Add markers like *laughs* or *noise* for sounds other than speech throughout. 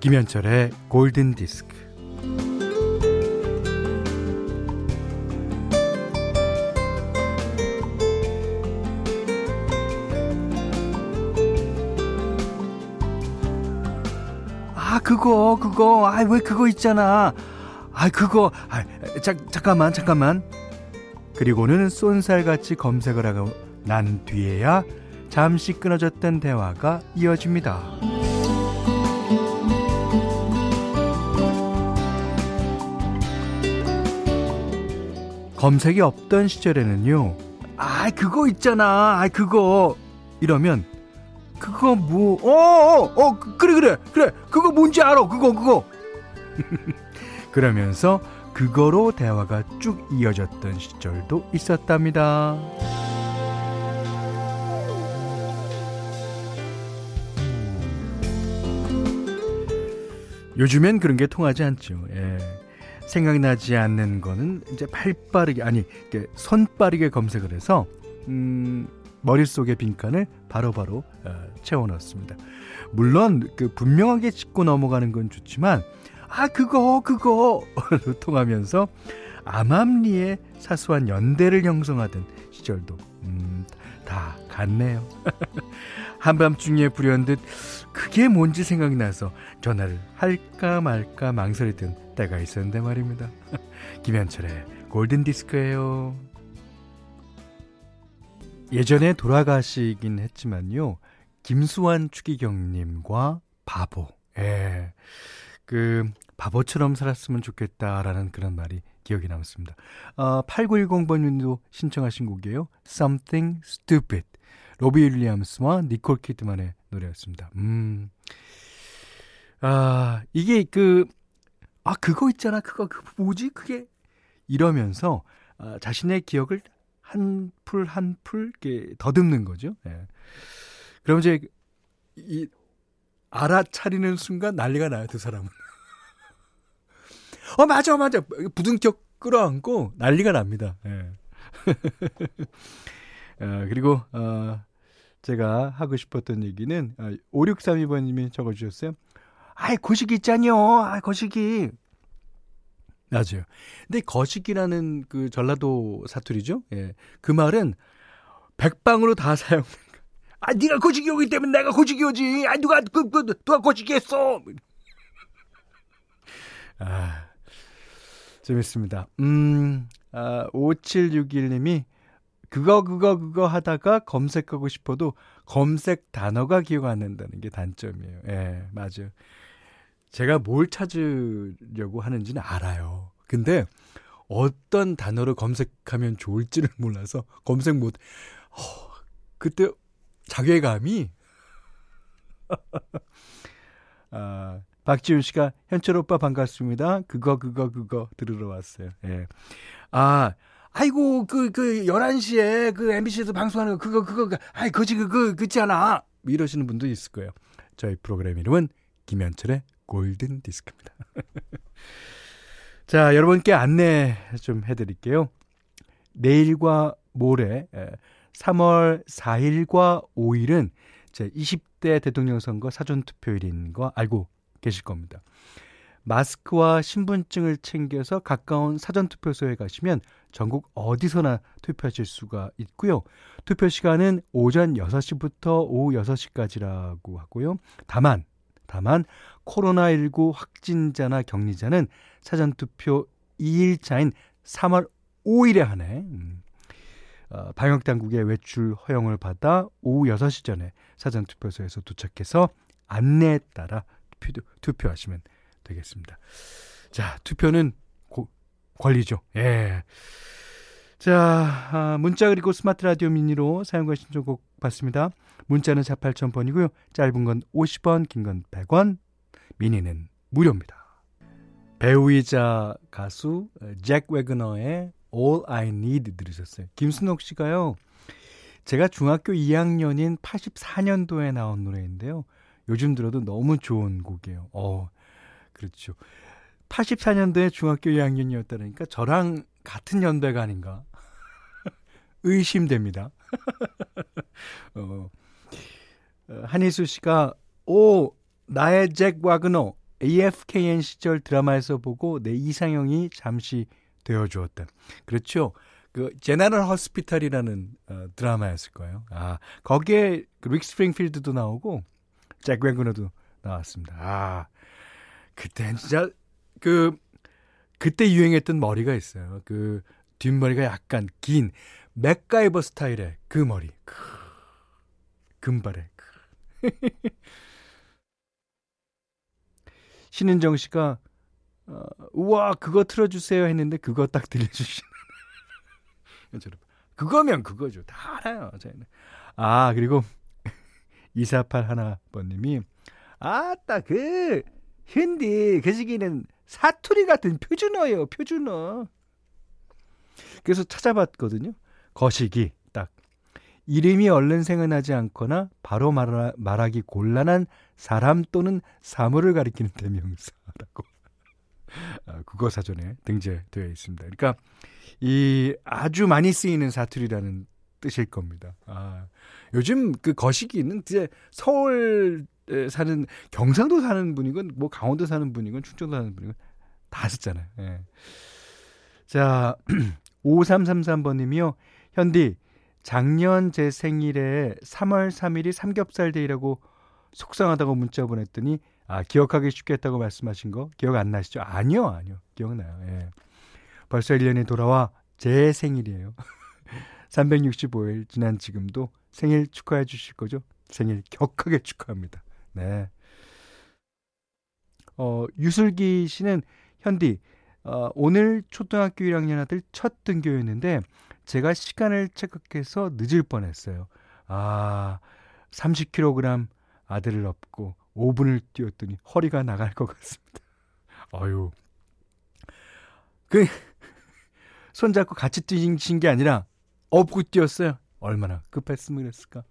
김현철의 골든 디스크. 아, 그거, 그거, 아, 왜 그거 있잖아. 아, 그거, 아, 자, 잠깐만, 잠깐만. 그리고는 쏜살같이 검색을 하고 난 뒤에야 잠시 끊어졌던 대화가 이어집니다. 검색이 없던 시절에는요. 아, 그거 있잖아. 아, 그거. 이러면 그거 뭐? 어, 어, 어, 그래, 그래, 그래. 그거 뭔지 알아. 그거, 그거. *laughs* 그러면서 그거로 대화가 쭉 이어졌던 시절도 있었답니다. 요즘엔 그런 게 통하지 않죠. 예. 생각나지 않는 거는 이제 팔 빠르게 아니 손 빠르게 검색을 해서 음, 머릿속의 빈칸을 바로바로 어, 채워 넣습니다. 물론 그 분명하게 짚고 넘어가는 건 좋지만 아 그거 그거 *laughs* 통하면서 암암리에 사소한 연대를 형성하던 시절도 음, 다 갔네요. *laughs* 한밤중에 불현듯 그게 뭔지 생각나서 전화를 할까 말까 망설이던 때가 있었는데 말입니다. *laughs* 김현철의 골든디스크예요. 예전에 돌아가시긴 했지만요. 김수환 추기경님과 바보. 예. 그, 바보처럼 살았으면 좋겠다라는 그런 말이 기억이 남습니다. 어, 8910번님도 신청하신 곡이에요. Something Stupid. 로비 윌리엄스와 니콜 키드만의 노래였습니다. 음. 아, 이게 그, 아, 그거 있잖아. 그거, 그 뭐지? 그게. 이러면서, 아, 자신의 기억을 한 풀, 한 풀, 이렇게 더듬는 거죠. 예. 그럼 이제, 이, 알아차리는 순간 난리가 나요, 두 사람은. *laughs* 어, 맞아, 맞아. 부둥켜 끌어안고 난리가 납니다. 예. 어, *laughs* 그리고, 어, 제가 하고 싶었던 얘기는, 어, 5632번님이 적어주셨어요. 아이, 거시기 있잖요. 아, 거시기. 맞아요. 근데 거시기라는 그 전라도 사투리죠. 예. 그 말은 백방으로 다 사용. 아, 네가 거시기 오기 때문에 내가 거시기 오지. 아, 누가 그, 그 누가 거시기 했어. 아. 재밌습니다. 음. 아, 5761님이 그거 그거 그거 하다가 검색하고 싶어도 검색 단어가 기억 안 난다는 게 단점이에요. 예, 맞아요. 제가 뭘 찾으려고 하는지는 알아요. 근데 어떤 단어를 검색하면 좋을지를 *laughs* 몰라서 검색 못, 어, 그때 자괴감이, *laughs* 아, 박지훈 씨가 현철 오빠 반갑습니다. 그거, 그거, 그거 들으러 왔어요. 예. 아, 아이고, 그, 그, 11시에 그 MBC에서 방송하는 거, 그거, 그거, 아이, 그지, 그거, 그지않아 이러시는 분도 있을 거예요. 저희 프로그램 이름은 김현철의 골든 디스크입니다. *laughs* 자, 여러분께 안내 좀 해드릴게요. 내일과 모레 3월 4일과 5일은 제 20대 대통령 선거 사전 투표일인 거 알고 계실 겁니다. 마스크와 신분증을 챙겨서 가까운 사전투표소에 가시면 전국 어디서나 투표하실 수가 있고요. 투표 시간은 오전 6시부터 오후 6시까지라고 하고요. 다만 다만 코로나19 확진자나 격리자는 사전투표 2일차인 3월 5일에 한해 음, 어, 방역당국의 외출 허용을 받아 오후 6시 전에 사전투표소에서 도착해서 안내에 따라 투표, 투표하시면 되겠습니다. 자, 투표는 고, 권리죠. 예. 자, 아, 문자 그리고 스마트 라디오 미니로 사용과 신청곡 받습니다. 문자는 4 8,000번이고요. 짧은 건 50원, 긴 건 100원, 미니는 무료입니다. 배우이자 가수 잭 웨그너의 All I Need 들으셨어요. 김순옥 씨가요. 제가 중학교 2학년인 84년도에 나온 노래인데요. 요즘 들어도 너무 좋은 곡이에요. 어, 그렇죠. 84년도에 중학교 2학년이었다니까 저랑 같은 연배가 아닌가. *laughs* 의심됩니다. 어, *laughs* 어, 한희수 씨가, 오, 나의 잭 와그너, AFKN 시절 드라마에서 보고 내 이상형이 잠시 되어주었던. 그렇죠. 그 제너럴 허스피탈이라는 어, 드라마였을 거예요. 아 거기에 그 릭 스프링필드도 나오고 잭 웬그너도 나왔습니다. 아 그때 진짜 그 그때 유행했던 머리가 있어요. 그 뒷머리가 약간 긴 맥가이버 스타일의 그 머리. 그, 금발의 *laughs* 그. 신은정 씨가 어, 우와 그거 틀어주세요 했는데 그거 딱 들려주시는 *laughs* 그거면 그거죠 다 알아요 저희는 아 그리고 *laughs* 248 하나 번님이 아따 그 현디 그 시기는 사투리 같은 표준어예요 표준어 그래서 찾아봤거든요 거시기 딱 이름이 얼른 생각나지 않거나 바로 말하, 말하기 곤란한 사람 또는 사물을 가리키는 대명사라고 아, 국어 사전에 등재되어 있습니다. 그러니까 이 아주 많이 쓰이는 사투리라는 뜻일 겁니다. 아, 요즘 그 거시기는 이제 서울 사는 경상도 사는 분이건 뭐 강원도 사는 분이건 충청도 사는 분이건 다 쓰잖아요. 예. 자, *clears throat* 5333번님이요. 현디, 작년 제 생일에 3월 3일이 삼겹살 데이라고 속상하다고 문자 보냈더니 아, 기억하기 쉽겠다고 말씀하신 거 기억 안 나시죠? 아니요, 아니요. 기억나요. 예. 벌써 1년이 돌아와 제 생일이에요. *laughs* 365일 지난 지금도 생일 축하해 주실 거죠? 생일 격하게 축하합니다. 네. 어, 유슬기 씨는 현디 어, 오늘 초등학교 1학년 아들 첫 등교였는데 제가 시간을 착각해서 늦을 뻔했어요. 아, 30kg 아들을 업고 5분을 뛰었더니 허리가 나갈 것 같습니다. 어유. 그 손잡고 같이 뛰신 게 아니라 업고 뛰었어요. 얼마나 급했으면 그랬을까.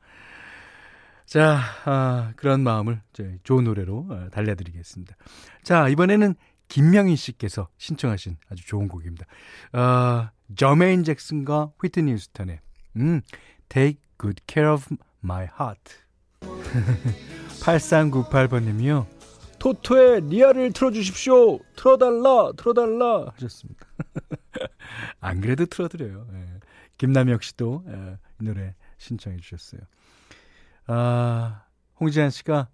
자, 아, 그런 마음을 좋은 노래로 아, 달래드리겠습니다. 자, 이번에는 김명희 씨께서 신청하신 아주 좋은 곡입니다. 어, 저메인 잭슨과 휘트니 휴스턴의 음, Take Good Care of My Heart. *laughs* 8398번님이요. 토토의 리아를 틀어주십시오. 틀어달라, 틀어달라 하셨습니다. *laughs* 안 그래도 틀어드려요. 예. 김남혁 씨도 예, 이 노래 신청해 주셨어요. 아, 홍지한 씨가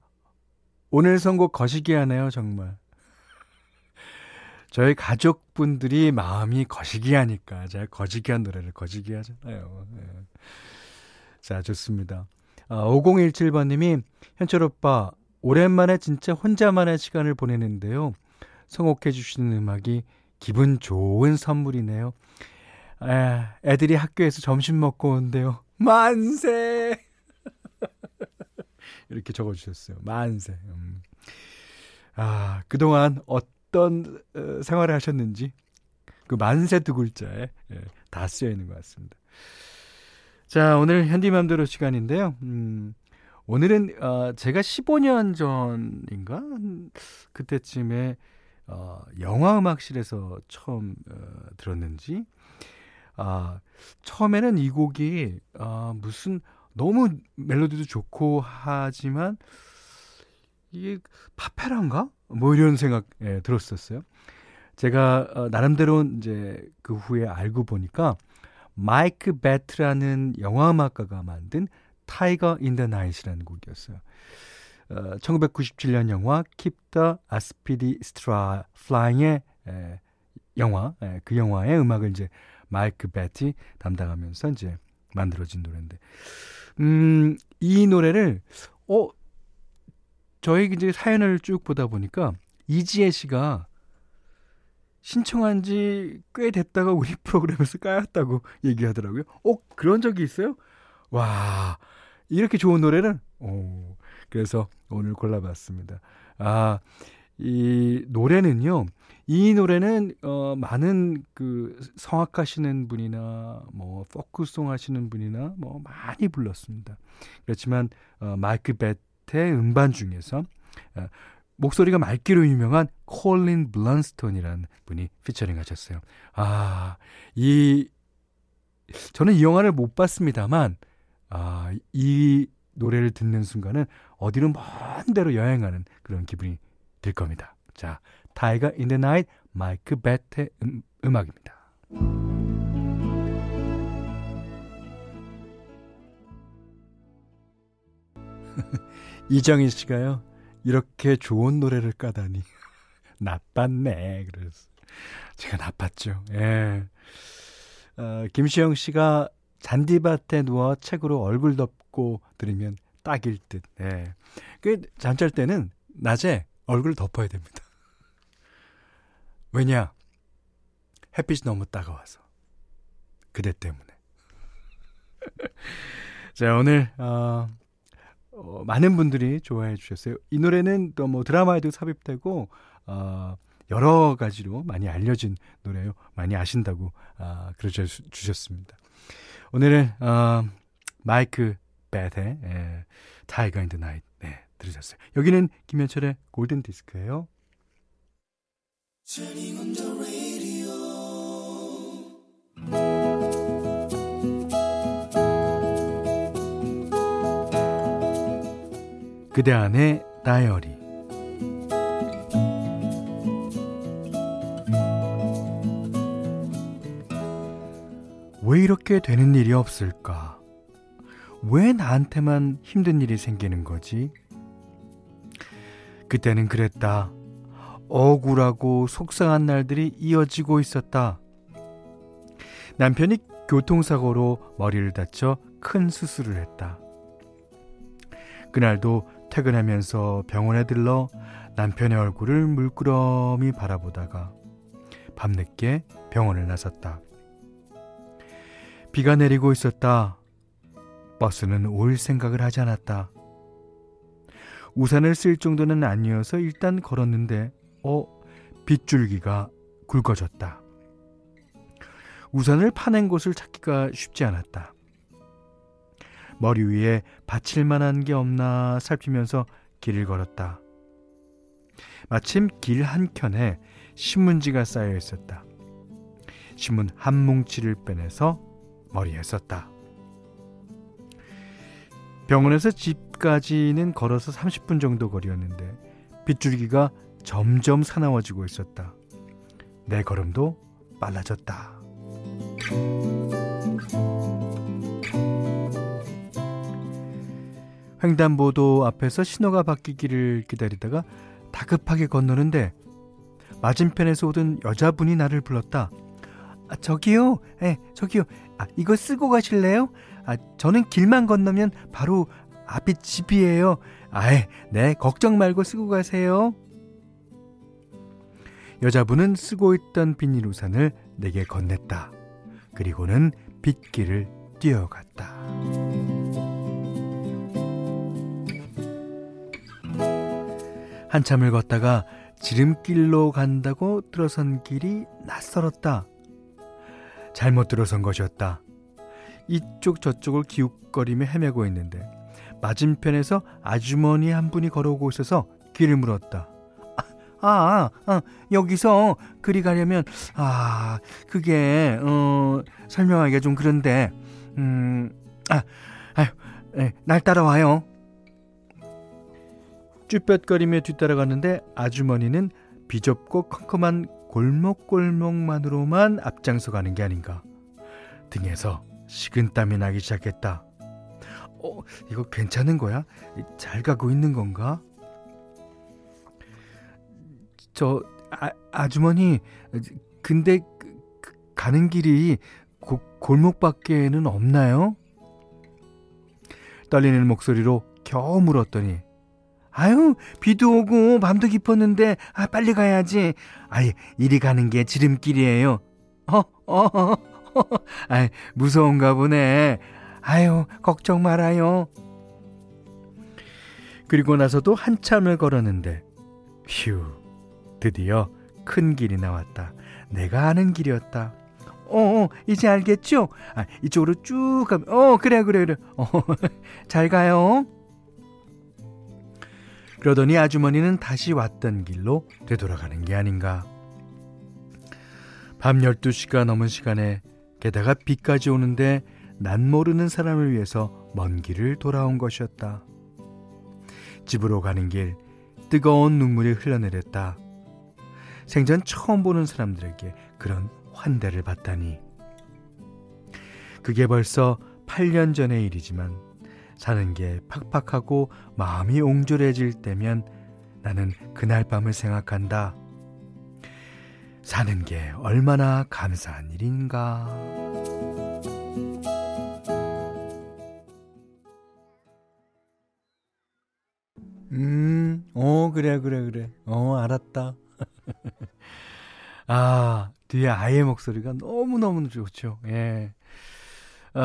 오늘 선곡 거시기 하네요, 정말. 저희 가족분들이 마음이 거시기하니까 제가 거시기한 노래를 거시기 하잖아요. 네. 자, 좋습니다. 아, 5017번님이 현철 오빠 오랜만에 진짜 혼자만의 시간을 보내는데요. 성곡해 주시는 음악이 기분 좋은 선물이네요. 아, 애들이 학교에서 점심 먹고 온대요. 만세! 이렇게 적어주셨어요. 만세. 음. 아, 그동안 어떤 어, 생활을 하셨는지 그 만세 두 글자에 예, 다 쓰여 있는 것 같습니다. 자, 오늘 현디맘대로 시간인데요. 음, 오늘은 어, 제가 15년 전인가 그때쯤에 어, 영화 음악실에서 처음 어, 들었는지 아, 처음에는 이 곡이 아, 무슨 너무 멜로디도 좋고 하지만 이게 팝페라인가? 뭐 이런 생각 예, 들었었어요. 제가 어, 나름대로 이제 그 후에 알고 보니까 마이크 배트라는 영화 음악가가 만든 Tiger in the Night이라는 곡이었어요. 어, 1997년 영화 the Aspidistra Flying의 에, 영화, 에, 그 영화의 음악을 이제 마이크 배트 담당하면서 이제 만들어진 노래인데, 음, 이 노래를 어 저희 이제 사연을 쭉 보다 보니까 이지혜 씨가 신청한 지 꽤 됐다가 우리 *laughs* 프로그램에서 까였다고 얘기하더라고요. 어, 그런 적이 있어요? 와, 이렇게 좋은 노래를? 오, 그래서 오늘 골라봤습니다. 아, 이 노래는요, 이 노래는, 어, 많은 그 성악하시는 분이나, 뭐, 포크송 하시는 분이나, 뭐, 많이 불렀습니다. 그렇지만, 어, 마이크 벳의 음반 중에서 어, 목소리가 맑기로 유명한 콜린 블런스톤이라는 분이 피처링 하셨어요. 아, 이 저는 이 영화를 못 봤습니다만 아, 이 노래를 듣는 순간은 어디로 먼 데로 여행하는 그런 기분이 들 겁니다. 자, Tiger in the Night 마이크 배트의 음, 음악입니다. *laughs* 이정희 씨가요. 이렇게 좋은 노래를 까다니 *laughs* 나빴네. 그래서 제가 나빴죠. 예. 어, 김시영 씨가 잔디밭에 누워 책으로 얼굴 덮고 들으면 딱일 듯. 예. 그 잠잘 때는 낮에 얼굴 덮어야 됩니다. 왜냐? 햇빛이 너무 따가워서. 그대 때문에. *laughs* 자, 오늘 어, 어, 많은 분들이 좋아해 주셨어요. 이 노래는 또 뭐 드라마에도 삽입되고 어, 여러 가지로 많이 알려진 노래요. 많이 아신다고 아, 그러셔 주셨습니다. 오늘은 어, 마이크 배트의 예, Tiger in the Night 네, 들으셨어요. 여기는 김현철의 골든 디스크예요. 그대 안의 다이어리 왜 이렇게 되는 일이 없을까? 왜 나한테만 힘든 일이 생기는 거지? 그때는 그랬다. 억울하고 속상한 날들이 이어지고 있었다. 남편이 교통사고로 머리를 다쳐 큰 수술을 했다. 그날도 퇴근하면서 병원에 들러 남편의 얼굴을 물끄러미 바라보다가 밤늦게 병원을 나섰다. 비가 내리고 있었다. 버스는 올 생각을 하지 않았다. 우산을 쓸 정도는 아니어서 일단 걸었는데, 어, 빗줄기가 굵어졌다. 우산을 파낸 곳을 찾기가 쉽지 않았다. 머리 위에 받칠 만한 게 없나 살피면서 길을 걸었다. 마침 길 한켠에 신문지가 쌓여 있었다. 신문 한 뭉치를 빼내서 머리에 썼다. 병원에서 집까지는 걸어서 30분 정도 거리였는데 빗줄기가 점점 사나워지고 있었다. 내 걸음도 빨라졌다. 횡단보도 앞에서 신호가 바뀌기를 기다리다가 다급하게 건너는데 맞은편에서 오던 여자분이 나를 불렀다. 아, 저기요, 예, 저기요. 아, 이거 쓰고 가실래요? 아, 저는 길만 건너면 바로 앞이 집이에요. 아예, 네, 걱정 말고 쓰고 가세요. 여자분은 쓰고 있던 비닐 우산을 내게 건넸다. 그리고는 빗길을 뛰어갔다. 한참을 걷다가 지름길로 간다고 들어선 길이 낯설었다. 잘못 들어선 것이었다. 이쪽 저쪽을 기웃거리며 헤매고 있는데 맞은편에서 아주머니 한 분이 걸어오고 있어서 길을 물었다. 아, 아, 아 여기서 그리 가려면 아 그게 어 설명하기가 좀 그런데 음 아, 아유, 네, 날 따라와요. 쭈뼛거리며 뒤따라갔는데 아주머니는 비좁고 컴컴한 골목골목만으로만 앞장서 가는 게 아닌가. 등에서 식은땀이 나기 시작했다. 어, 이거 괜찮은 거야? 잘 가고 있는 건가? 저, 아, 아주머니, 근데 그, 그, 가는 길이 고, 골목밖에는 없나요? 떨리는 목소리로 겨우 물었더니 아유, 비도 오고 밤도 깊었는데, 아, 빨리 가야지. 아이, 이리 가는 게 지름길이에요. 어, 어, 어, 어. 아이, 무서운가 보네. 아유, 걱정 말아요. 그리고 나서도 한참을 걸었는데, 휴, 드디어 큰 길이 나왔다. 내가 아는 길이었다. 어, 어 이제 알겠죠? 아, 이쪽으로 쭉 가면, 어, 그래, 그래, 그래. 어, *laughs* 잘 가요. 그러더니 아주머니는 다시 왔던 길로 되돌아가는 게 아닌가. 밤 12시가 넘은 시간에 게다가 비까지 오는데 난 모르는 사람을 위해서 먼 길을 돌아온 것이었다. 집으로 가는 길 뜨거운 눈물이 흘러내렸다. 생전 처음 보는 사람들에게 그런 환대를 받다니. 그게 벌써 8년 전의 일이지만 사는 게 팍팍하고 마음이 옹졸해질 때면 나는 그날 밤을 생각한다. 사는 게 얼마나 감사한 일인가. 음, 어, 그래, 그래, 그래. 어, 알았다. *laughs* 아, 뒤에 아이의 목소리가 너무너무 좋죠. 예. 어,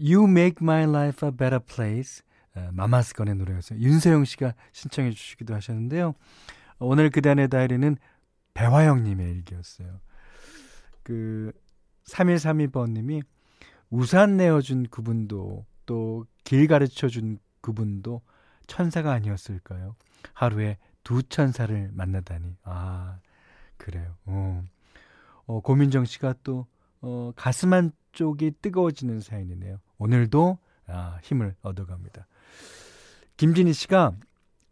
You Make My Life a Better Place. 어, 마마스건의 노래였어요. 윤세영 씨가 신청해 주시기도 하셨는데요. 오늘 그단의 다이리는 배화영님의 일기였어요. 그, 3132번님이 우산 내어준 그분도 또 길 가르쳐준 그분도 천사가 아니었을까요? 하루에 두 천사를 만나다니. 아, 그래요. 어, 어 고민정 씨가 또, 어, 가슴 한쪽이 뜨거워지는 사연이네요. 오늘도, 아, 힘을 얻어갑니다. 김진희 씨가,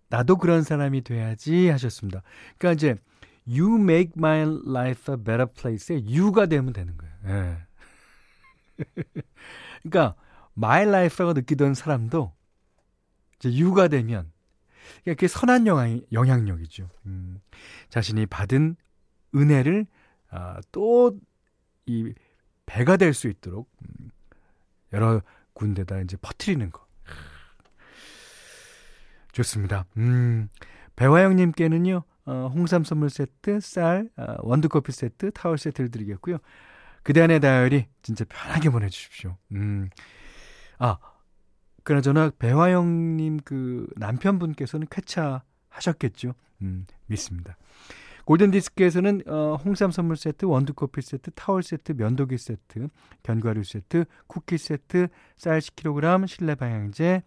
나도 그런 사람이 돼야지 하셨습니다. 그러니까 이제, You make my life a better place에 you가 되면 되는 거예요. 예. *laughs* 그러니까, my life라고 느끼던 사람도, 이제 유가 되면 그러니까 그게 선한 영향, 영향력이죠. 음, 자신이 받은 은혜를 아, 또이 배가 될 수 있도록 음, 여러 군데다 이제 퍼트리는 거. 좋습니다. 음, 배화영님께는요, 어, 홍삼 선물 세트, 쌀, 어, 원두커피 세트, 타월 세트를 드리겠고요. 그대 안의 다이어리 진짜 편하게 보내주십시오. 음, 아, 그나저나 배화영님 그 남편분께서는 쾌차하셨겠죠. 음, 믿습니다. 골든디스크에서는 어, 홍삼 선물 세트, 원두커피 세트, 타월 세트, 면도기 세트, 견과류 세트, 쿠키 세트, 쌀 10kg, 실내 방향제,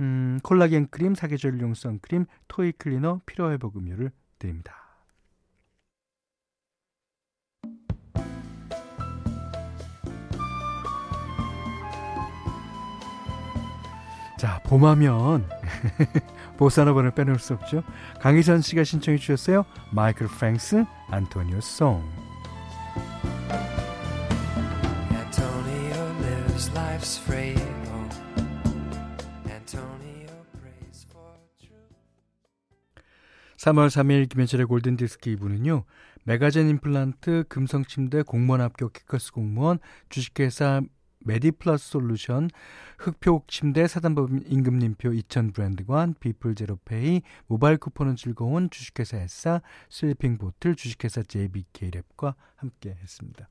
음, 콜라겐 크림, 사계절용 선크림, toy cleaner, 피로 회복 음료를 드립니다. 봄하면 *laughs* 보사노바를 빼놓을 수 없죠. 강희선 씨가 신청해 주셨어요. 마이클 프랭크스, 안토니오 송. Antonio lives life's free. 3월 3일 김현철의 골든디스크 2부는요. 메가젠 임플란트, 금성침대, 공무원 합격 키커스 공무원, 주식회사 메디플러스 솔루션, 흑표 침대, 사단법인 임금님표 2000 브랜드관, 비플 제로페이, 모바일 쿠폰은 즐거운 주식회사 에싸, 슬리핑 보틀, 주식회사 JBK랩과 함께 했습니다.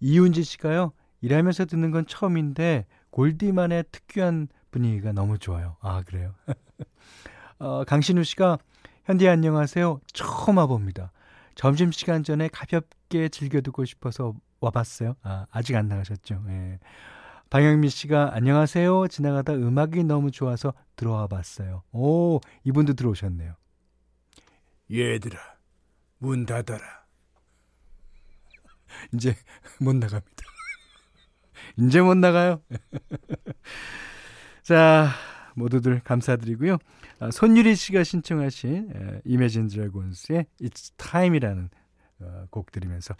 이윤지 씨가요, 일하면서 듣는 건 처음인데, 골디만의 특유한 분위기가 너무 좋아요. 아, 그래요? *laughs* 어, 강신우 씨가, 현디 안녕하세요. 처음 와봅니다. 점심시간 전에 가볍게 즐겨 듣고 싶어서 와봤어요. 아, 아직 안 나가셨죠. 예. 방영민 씨가 안녕하세요. 지나가다 음악이 너무 좋아서 들어와 봤어요. 오, 이분도 들어오셨네요. 얘들아, 문 닫아라. *laughs* 이제 못 나갑니다. *laughs* 이제 못 나가요. *laughs* 자, 모두들 감사드리고요. 아, 손유리 씨가 신청하신 에, 이매진 드래곤스의 It's Time이라는 어, 곡 들으면서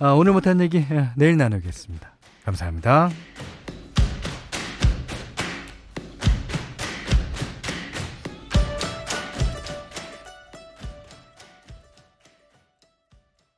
아, 오늘 못한 얘기 에, 내일 나누겠습니다. 감사합니다.